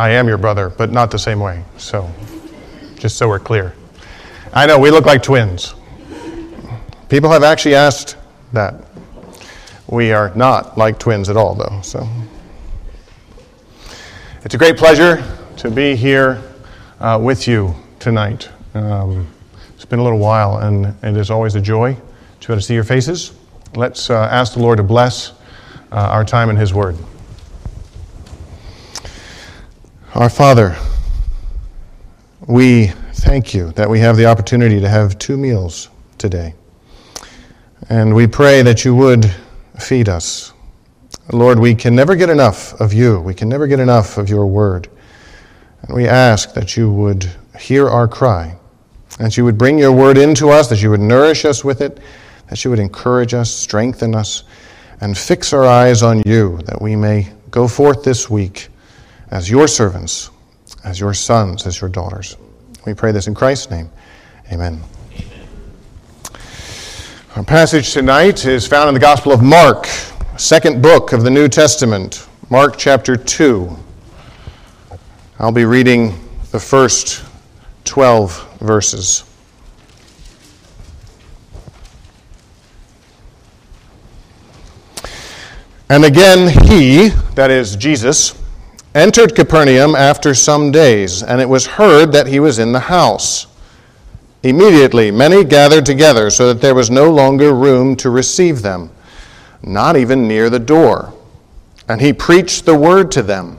I am your brother, but not the same way. So, just so we're clear. I know we look like twins. People have actually asked that. We are not like twins at all, though. So, it's a great pleasure to be here uh, with you tonight. Um, it's been a little while, and it is always a joy to be able to see your faces. Let's uh, ask the Lord to bless uh, our time in His Word. Our Father, we thank you that we have the opportunity to have two meals today. And we pray that you would feed us. Lord, we can never get enough of you. We can never get enough of your word. And we ask that you would hear our cry, that you would bring your word into us, that you would nourish us with it, that you would encourage us, strengthen us, and fix our eyes on you, that we may go forth this week as your servants, as your sons, as your daughters. We pray this in Christ's name. Amen. Our passage tonight is found in the Gospel of Mark, second book of the New Testament, Mark chapter 2. I'll be reading the first 12 verses. And again, he, that is Jesus, entered Capernaum after some days, and it was heard that he was in the house. Immediately, many gathered together so that there was no longer room to receive them, not even near the door. And he preached the word to them.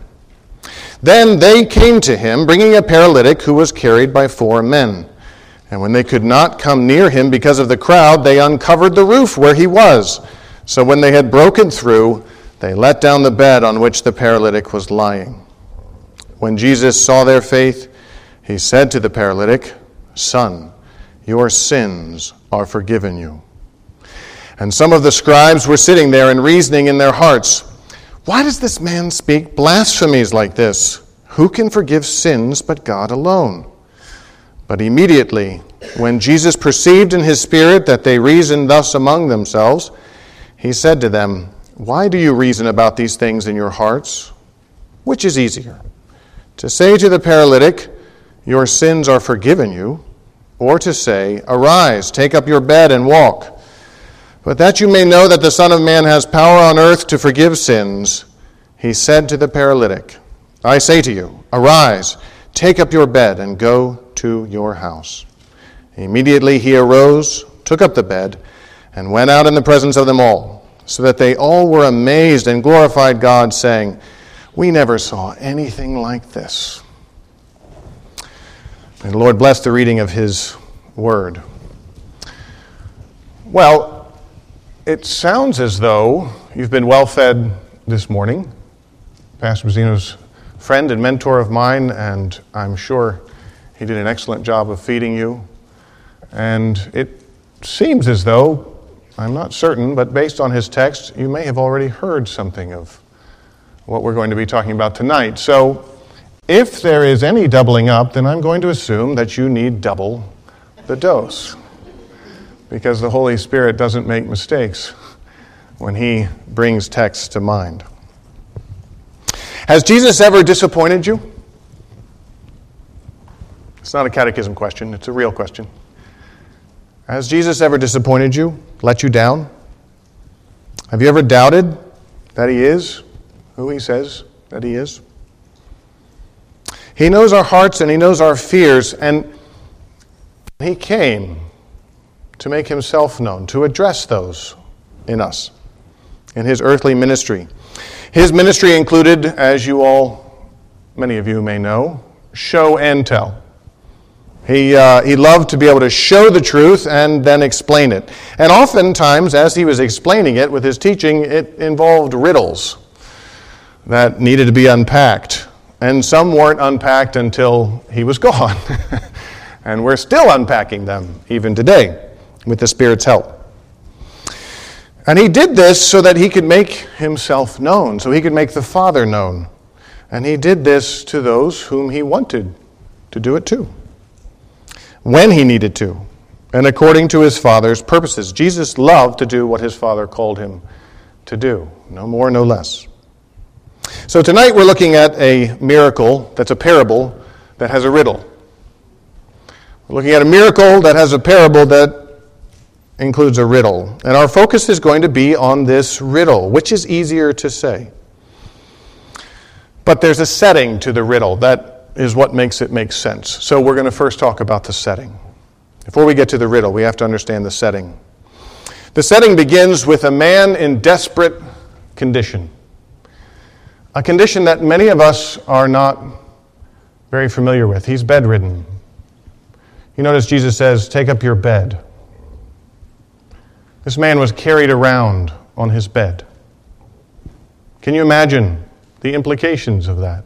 Then they came to him, bringing a paralytic who was carried by four men. And when they could not come near him because of the crowd, they uncovered the roof where he was. So when they had broken through, they let down the bed on which the paralytic was lying. When Jesus saw their faith, he said to the paralytic, Son, your sins are forgiven you. And some of the scribes were sitting there and reasoning in their hearts, Why does this man speak blasphemies like this? Who can forgive sins but God alone? But immediately, when Jesus perceived in his spirit that they reasoned thus among themselves, he said to them, why do you reason about these things in your hearts? Which is easier? To say to the paralytic, Your sins are forgiven you, or to say, Arise, take up your bed and walk. But that you may know that the Son of Man has power on earth to forgive sins, he said to the paralytic, I say to you, Arise, take up your bed, and go to your house. Immediately he arose, took up the bed, and went out in the presence of them all so that they all were amazed and glorified God, saying, We never saw anything like this. And the Lord bless the reading of His word. Well, it sounds as though you've been well fed this morning. Pastor Mazzino's friend and mentor of mine, and I'm sure he did an excellent job of feeding you. And it seems as though I'm not certain, but based on his text, you may have already heard something of what we're going to be talking about tonight. So, if there is any doubling up, then I'm going to assume that you need double the dose. Because the Holy Spirit doesn't make mistakes when he brings texts to mind. Has Jesus ever disappointed you? It's not a catechism question, it's a real question. Has Jesus ever disappointed you, let you down? Have you ever doubted that He is who He says that He is? He knows our hearts and He knows our fears, and He came to make Himself known, to address those in us in His earthly ministry. His ministry included, as you all, many of you may know, show and tell. He, uh, he loved to be able to show the truth and then explain it. And oftentimes, as he was explaining it with his teaching, it involved riddles that needed to be unpacked. And some weren't unpacked until he was gone. and we're still unpacking them even today with the Spirit's help. And he did this so that he could make himself known, so he could make the Father known. And he did this to those whom he wanted to do it to when he needed to, and according to his Father's purposes. Jesus loved to do what his Father called him to do, no more, no less. So tonight we're looking at a miracle that's a parable that has a riddle. We're looking at a miracle that has a parable that includes a riddle. And our focus is going to be on this riddle, which is easier to say. But there's a setting to the riddle. That is what makes it make sense. So we're going to first talk about the setting. Before we get to the riddle, we have to understand the setting. The setting begins with a man in desperate condition. A condition that many of us are not very familiar with. He's bedridden. You notice Jesus says, Take up your bed. This man was carried around on his bed. Can you imagine the implications of that?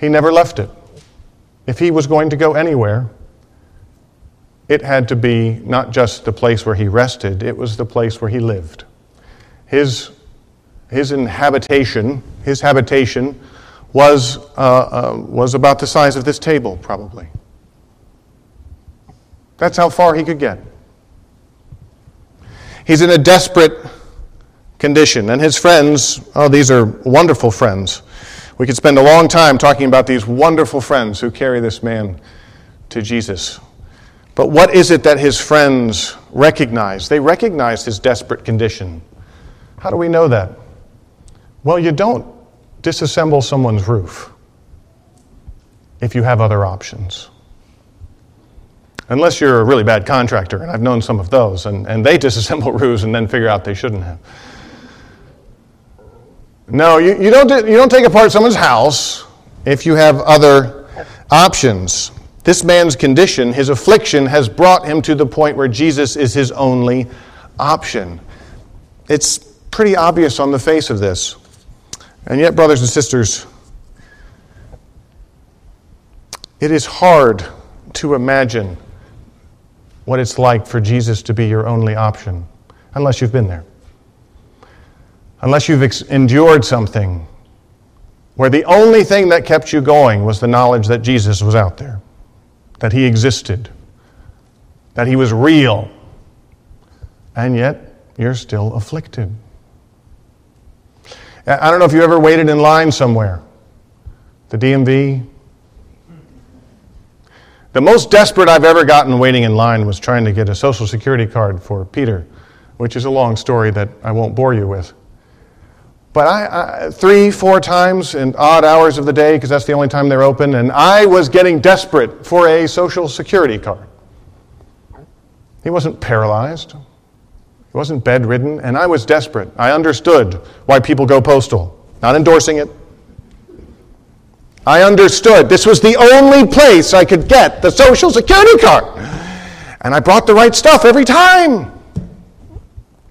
He never left it. If he was going to go anywhere, it had to be not just the place where he rested, it was the place where he lived. His, his inhabitation, his habitation was, uh, uh, was about the size of this table, probably. That's how far he could get. He's in a desperate condition, and his friends, oh, these are wonderful friends. We could spend a long time talking about these wonderful friends who carry this man to Jesus. But what is it that his friends recognize? They recognize his desperate condition. How do we know that? Well, you don't disassemble someone's roof if you have other options. Unless you're a really bad contractor, and I've known some of those, and, and they disassemble roofs and then figure out they shouldn't have. No, you, you, don't, you don't take apart someone's house if you have other options. This man's condition, his affliction, has brought him to the point where Jesus is his only option. It's pretty obvious on the face of this. And yet, brothers and sisters, it is hard to imagine what it's like for Jesus to be your only option, unless you've been there. Unless you've ex- endured something where the only thing that kept you going was the knowledge that Jesus was out there, that he existed, that he was real, and yet you're still afflicted. I don't know if you ever waited in line somewhere, the DMV, the most desperate I've ever gotten waiting in line was trying to get a Social Security card for Peter, which is a long story that I won't bore you with. But I, I three, four times in odd hours of the day, because that's the only time they're open, and I was getting desperate for a Social Security card. He wasn't paralyzed. He wasn't bedridden, and I was desperate. I understood why people go postal. Not endorsing it, I understood this was the only place I could get the Social Security card. And I brought the right stuff every time.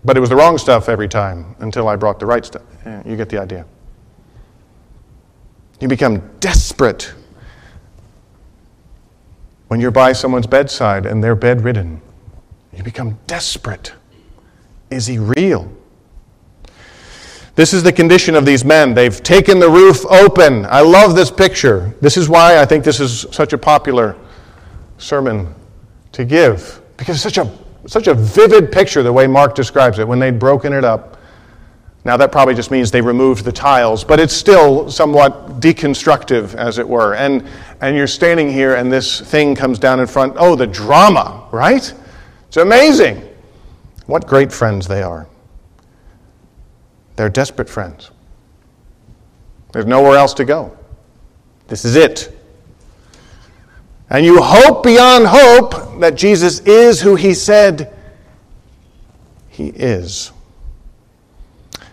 But it was the wrong stuff every time until I brought the right stuff. You get the idea. You become desperate when you're by someone's bedside and they're bedridden. You become desperate. Is he real? This is the condition of these men. They've taken the roof open. I love this picture. This is why I think this is such a popular sermon to give, because it's such a, such a vivid picture the way Mark describes it when they'd broken it up. Now, that probably just means they removed the tiles, but it's still somewhat deconstructive, as it were. And, and you're standing here, and this thing comes down in front. Oh, the drama, right? It's amazing. What great friends they are. They're desperate friends. There's nowhere else to go. This is it. And you hope beyond hope that Jesus is who he said he is.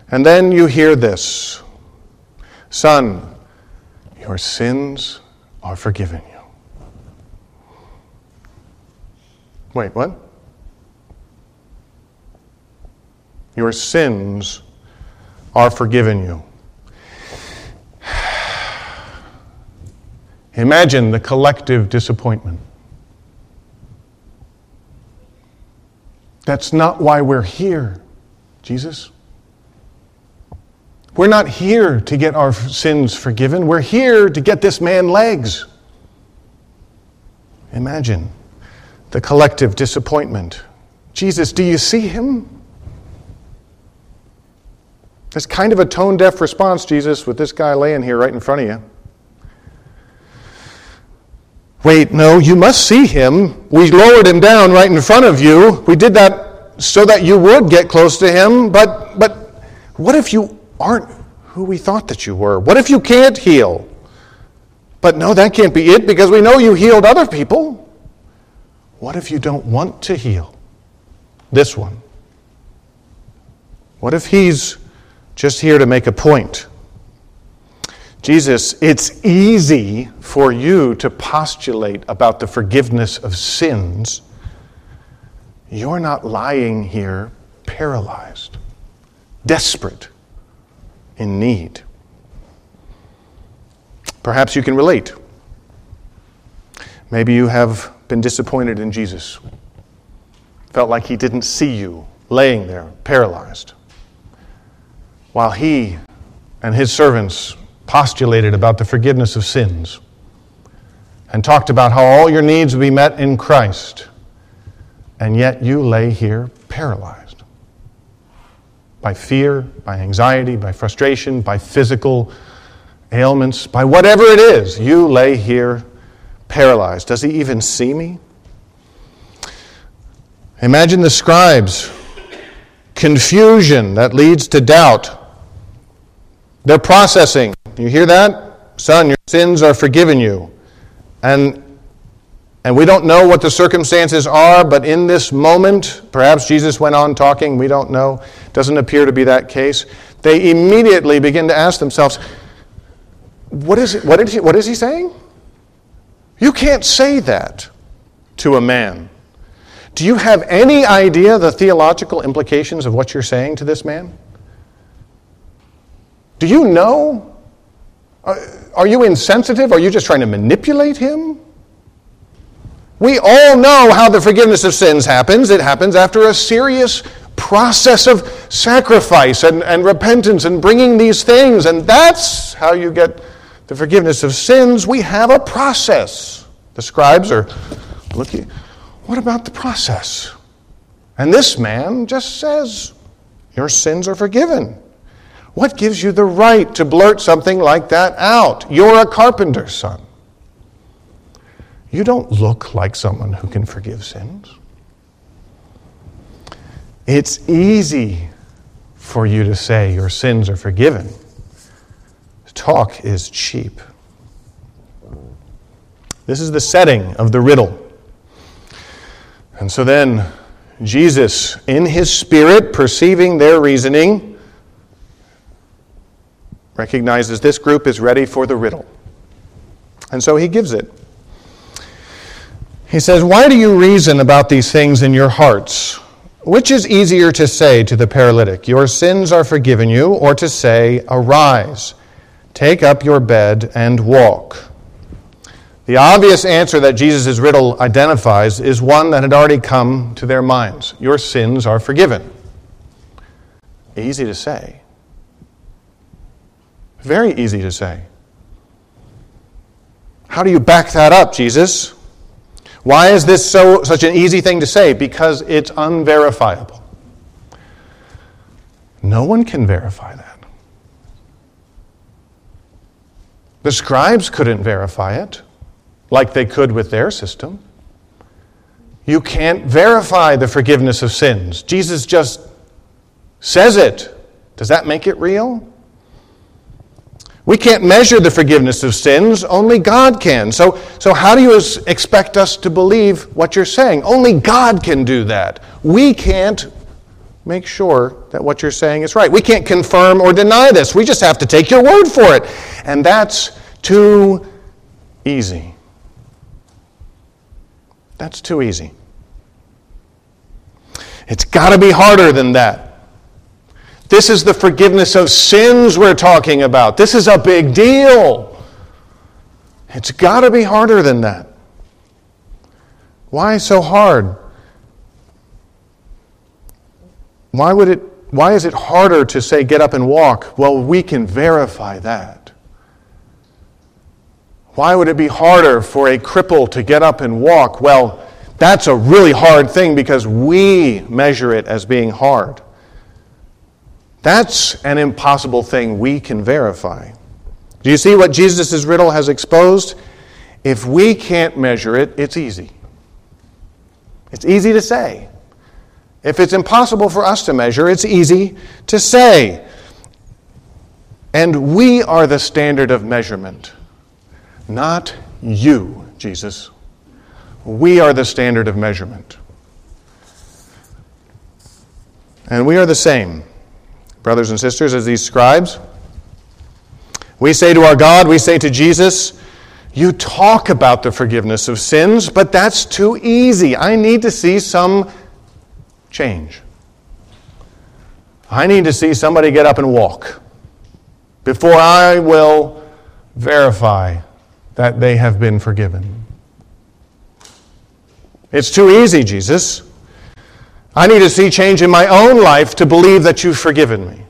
And then you hear this Son, your sins are forgiven you. Wait, what? Your sins are forgiven you. Imagine the collective disappointment. That's not why we're here, Jesus. We're not here to get our sins forgiven. We're here to get this man legs. Imagine the collective disappointment. Jesus, do you see him? That's kind of a tone deaf response, Jesus, with this guy laying here right in front of you. Wait, no, you must see him. We lowered him down right in front of you. We did that so that you would get close to him, but, but what if you aren't who we thought that you were? What if you can't heal? But no, that can't be it because we know you healed other people. What if you don't want to heal this one? What if he's just here to make a point. Jesus, it's easy for you to postulate about the forgiveness of sins. You're not lying here paralyzed, desperate, in need. Perhaps you can relate. Maybe you have been disappointed in Jesus, felt like he didn't see you laying there paralyzed while he and his servants postulated about the forgiveness of sins and talked about how all your needs would be met in Christ, and yet you lay here paralyzed by fear, by anxiety, by frustration, by physical ailments, by whatever it is, you lay here paralyzed. Does he even see me? Imagine the scribes. Confusion that leads to doubt they're processing. You hear that? Son, your sins are forgiven you. And and we don't know what the circumstances are, but in this moment, perhaps Jesus went on talking, we don't know. Doesn't appear to be that case. They immediately begin to ask themselves, what is, it, what, is he, what is he saying? You can't say that to a man. Do you have any idea the theological implications of what you're saying to this man? Do you know? Are you insensitive? Are you just trying to manipulate him? We all know how the forgiveness of sins happens. It happens after a serious process of sacrifice and, and repentance and bringing these things. And that's how you get the forgiveness of sins. We have a process. The scribes are looking, what about the process? And this man just says, Your sins are forgiven. What gives you the right to blurt something like that out? You're a carpenter's son. You don't look like someone who can forgive sins. It's easy for you to say your sins are forgiven. Talk is cheap. This is the setting of the riddle. And so then, Jesus, in his spirit, perceiving their reasoning, recognizes this group is ready for the riddle. And so he gives it. He says, Why do you reason about these things in your hearts? Which is easier to say to the paralytic, Your sins are forgiven you, or to say, Arise, take up your bed, and walk? The obvious answer that Jesus' riddle identifies is one that had already come to their minds Your sins are forgiven. Easy to say. Very easy to say. How do you back that up, Jesus? Why is this so such an easy thing to say? Because it's unverifiable. No one can verify that. The scribes couldn't verify it like they could with their system. You can't verify the forgiveness of sins. Jesus just says it. Does that make it real? We can't measure the forgiveness of sins, only God can. So, so how do you expect us to believe what you're saying? Only God can do that. We can't make sure that what you're saying is right. We can't confirm or deny this. We just have to take your word for it. And that's too easy. That's too easy. It's got to be harder than that. This is the forgiveness of sins we're talking about. This is a big deal. It's got to be harder than that. Why so hard? Why would it why is it harder to say get up and walk? Well, we can verify that. Why would it be harder for a cripple to get up and walk? Well, that's a really hard thing because we measure it as being hard. That's an impossible thing we can verify. Do you see what Jesus' riddle has exposed? If we can't measure it, it's easy. It's easy to say. If it's impossible for us to measure, it's easy to say. And we are the standard of measurement, not you, Jesus. We are the standard of measurement. And we are the same, brothers and sisters, as these scribes. We say to our God, we say to Jesus, You talk about the forgiveness of sins, but that's too easy. I need to see some change. I need to see somebody get up and walk before I will verify that they have been forgiven. It's too easy, Jesus. I need to see change in my own life to believe that you've forgiven me.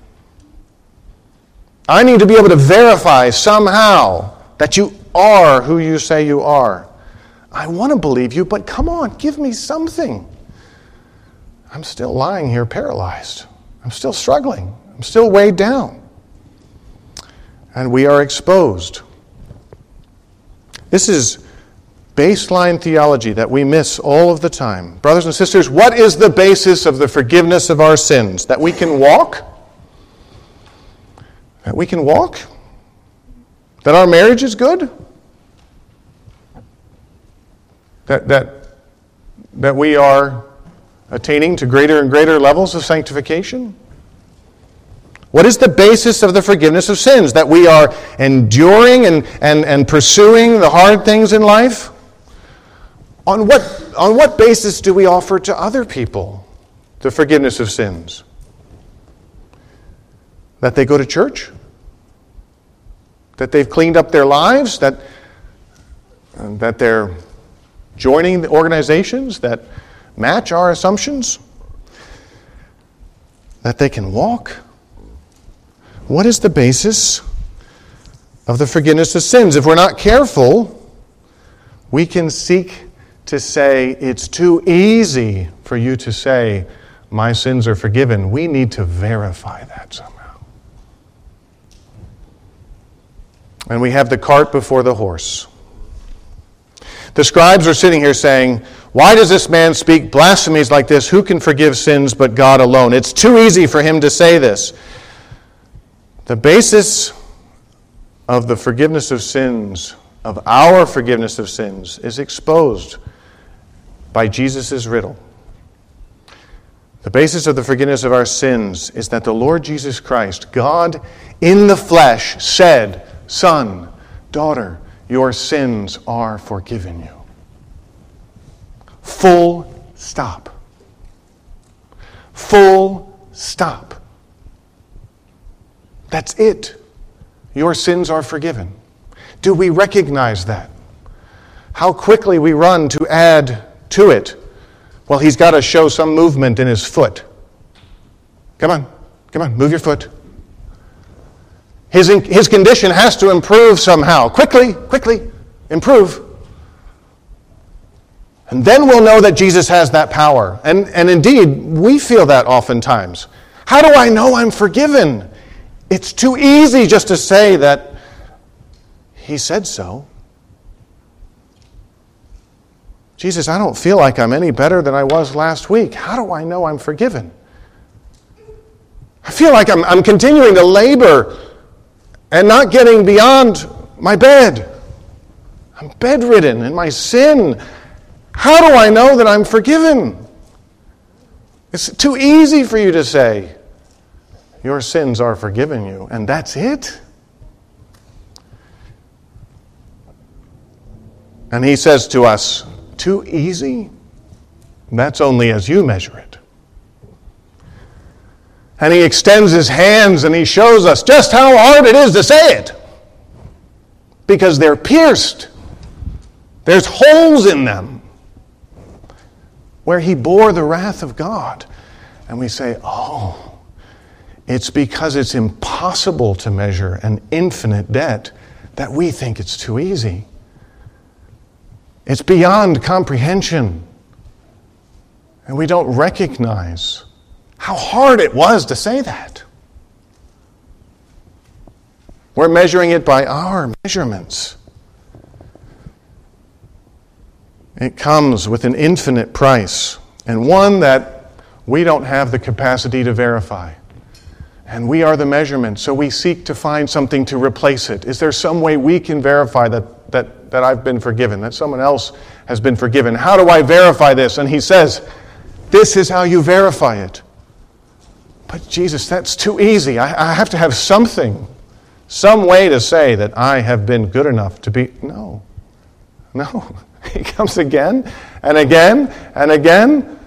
I need to be able to verify somehow that you are who you say you are. I want to believe you, but come on, give me something. I'm still lying here paralyzed. I'm still struggling. I'm still weighed down. And we are exposed. This is baseline theology that we miss all of the time. Brothers and sisters, what is the basis of the forgiveness of our sins? That we can walk? That we can walk? That our marriage is good? That, that, that we are attaining to greater and greater levels of sanctification? What is the basis of the forgiveness of sins? That we are enduring and, and, and pursuing the hard things in life? On what, on what basis do we offer to other people the forgiveness of sins? That they go to church? that they've cleaned up their lives, that, that they're joining the organizations that match our assumptions, that they can walk. What is the basis of the forgiveness of sins? If we're not careful, we can seek to say, it's too easy for you to say, my sins are forgiven. We need to verify that somehow. and we have the cart before the horse. The scribes are sitting here saying, Why does this man speak blasphemies like this? Who can forgive sins but God alone? It's too easy for him to say this. The basis of the forgiveness of sins, of our forgiveness of sins, is exposed by Jesus' riddle. The basis of the forgiveness of our sins is that the Lord Jesus Christ, God in the flesh, said, Son, daughter, your sins are forgiven you. Full stop. Full stop. That's it. Your sins are forgiven. Do we recognize that? How quickly we run to add to it. Well, he's got to show some movement in his foot. Come on, come on, move your foot. His, his condition has to improve somehow. Quickly, quickly, improve. And then we'll know that Jesus has that power. And, and indeed, we feel that oftentimes. How do I know I'm forgiven? It's too easy just to say that He said so. Jesus, I don't feel like I'm any better than I was last week. How do I know I'm forgiven? I feel like I'm, I'm continuing to labor and not getting beyond my bed. I'm bedridden in my sin. How do I know that I'm forgiven? It's too easy for you to say, Your sins are forgiven you, and that's it. And he says to us, Too easy? That's only as you measure it. And he extends his hands and he shows us just how hard it is to say it. Because they're pierced, there's holes in them where he bore the wrath of God. And we say, oh, it's because it's impossible to measure an infinite debt that we think it's too easy. It's beyond comprehension. And we don't recognize how hard it was to say that. We're measuring it by our measurements. It comes with an infinite price and one that we don't have the capacity to verify. And we are the measurement, so we seek to find something to replace it. Is there some way we can verify that, that, that I've been forgiven, that someone else has been forgiven? How do I verify this? And he says, This is how you verify it. But Jesus, that's too easy. I, I have to have something, some way to say that I have been good enough to be. No. No. He comes again and again and again.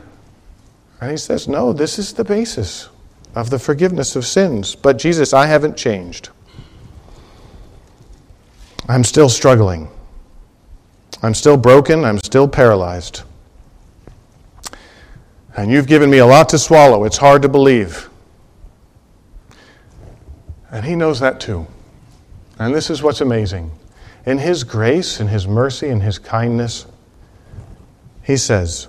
And he says, No, this is the basis of the forgiveness of sins. But Jesus, I haven't changed. I'm still struggling. I'm still broken. I'm still paralyzed. And you've given me a lot to swallow. It's hard to believe. And he knows that too. And this is what's amazing. In his grace, in his mercy, in his kindness, he says,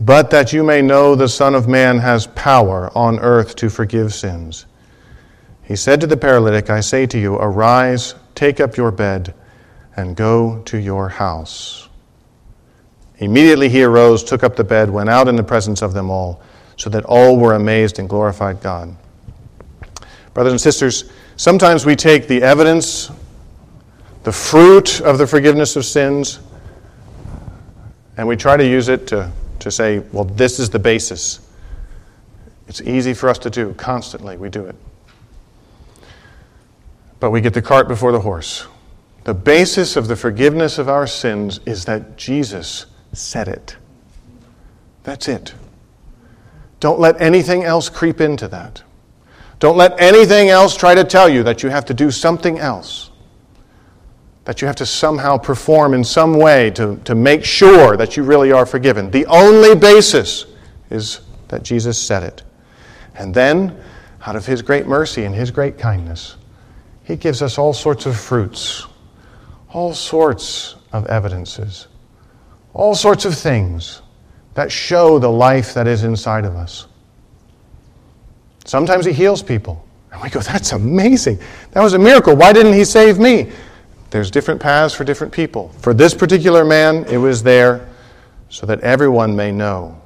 But that you may know the Son of Man has power on earth to forgive sins. He said to the paralytic, I say to you, arise, take up your bed, and go to your house. Immediately he arose, took up the bed, went out in the presence of them all, so that all were amazed and glorified God. Brothers and sisters, sometimes we take the evidence, the fruit of the forgiveness of sins, and we try to use it to, to say, well, this is the basis. It's easy for us to do constantly. We do it. But we get the cart before the horse. The basis of the forgiveness of our sins is that Jesus said it. That's it. Don't let anything else creep into that. Don't let anything else try to tell you that you have to do something else, that you have to somehow perform in some way to, to make sure that you really are forgiven. The only basis is that Jesus said it. And then, out of His great mercy and His great kindness, He gives us all sorts of fruits, all sorts of evidences, all sorts of things that show the life that is inside of us. Sometimes he heals people. And we go, that's amazing. That was a miracle. Why didn't he save me? There's different paths for different people. For this particular man, it was there so that everyone may know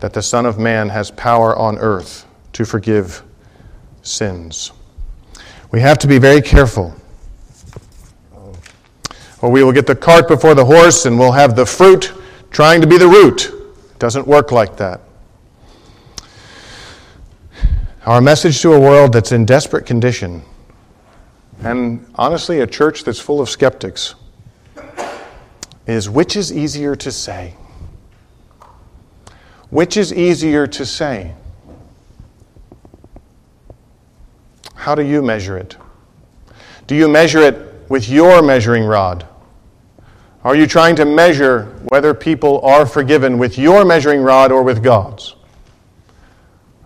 that the Son of Man has power on earth to forgive sins. We have to be very careful. Or we will get the cart before the horse and we'll have the fruit trying to be the root. It doesn't work like that. Our message to a world that's in desperate condition, and honestly, a church that's full of skeptics, is which is easier to say? Which is easier to say? How do you measure it? Do you measure it with your measuring rod? Are you trying to measure whether people are forgiven with your measuring rod or with God's?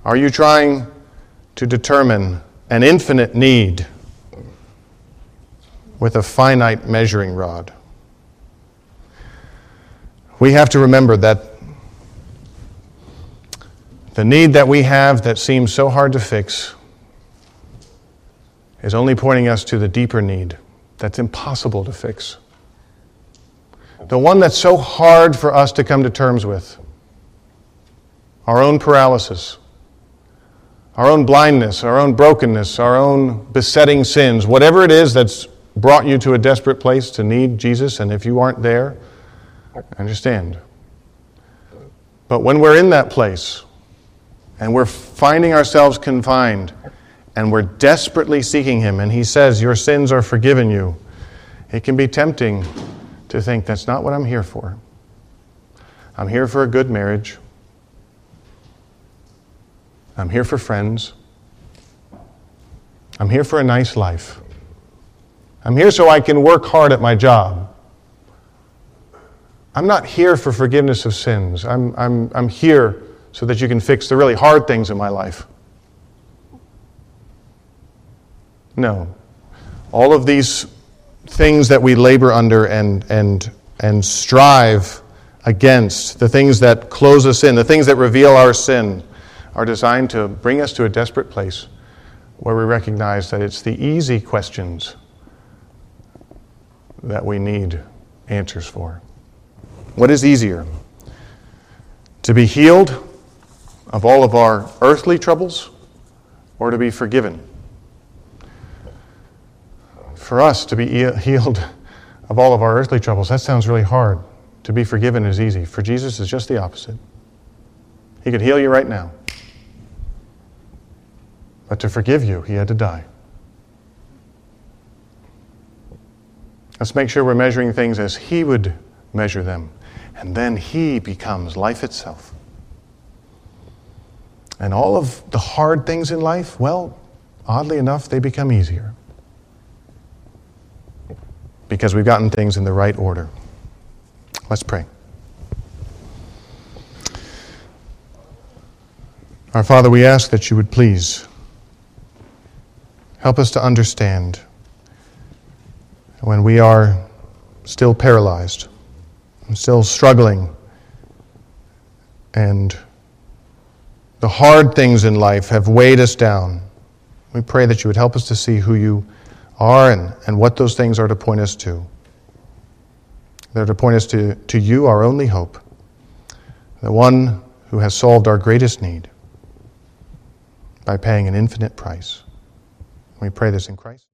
Are you trying to determine an infinite need with a finite measuring rod. We have to remember that the need that we have that seems so hard to fix is only pointing us to the deeper need that's impossible to fix. The one that's so hard for us to come to terms with our own paralysis our own blindness, our own brokenness, our own besetting sins, whatever it is that's brought you to a desperate place to need Jesus, and if you aren't there, understand. But when we're in that place and we're finding ourselves confined and we're desperately seeking Him, and He says, Your sins are forgiven you, it can be tempting to think that's not what I'm here for. I'm here for a good marriage. I'm here for friends. I'm here for a nice life. I'm here so I can work hard at my job. I'm not here for forgiveness of sins. I'm, I'm, I'm here so that you can fix the really hard things in my life. No. All of these things that we labor under and, and, and strive against, the things that close us in, the things that reveal our sin, are designed to bring us to a desperate place where we recognize that it's the easy questions that we need answers for. What is easier? To be healed of all of our earthly troubles or to be forgiven? For us to be healed of all of our earthly troubles, that sounds really hard. To be forgiven is easy. For Jesus, it's just the opposite. He could heal you right now. But to forgive you, he had to die. Let's make sure we're measuring things as he would measure them. And then he becomes life itself. And all of the hard things in life, well, oddly enough, they become easier. Because we've gotten things in the right order. Let's pray. Our Father, we ask that you would please help us to understand when we are still paralyzed, still struggling, and the hard things in life have weighed us down. We pray that you would help us to see who you are and, and what those things are to point us to. They're to point us to, to you, our only hope, the one who has solved our greatest need by paying an infinite price. We pray this in Christ.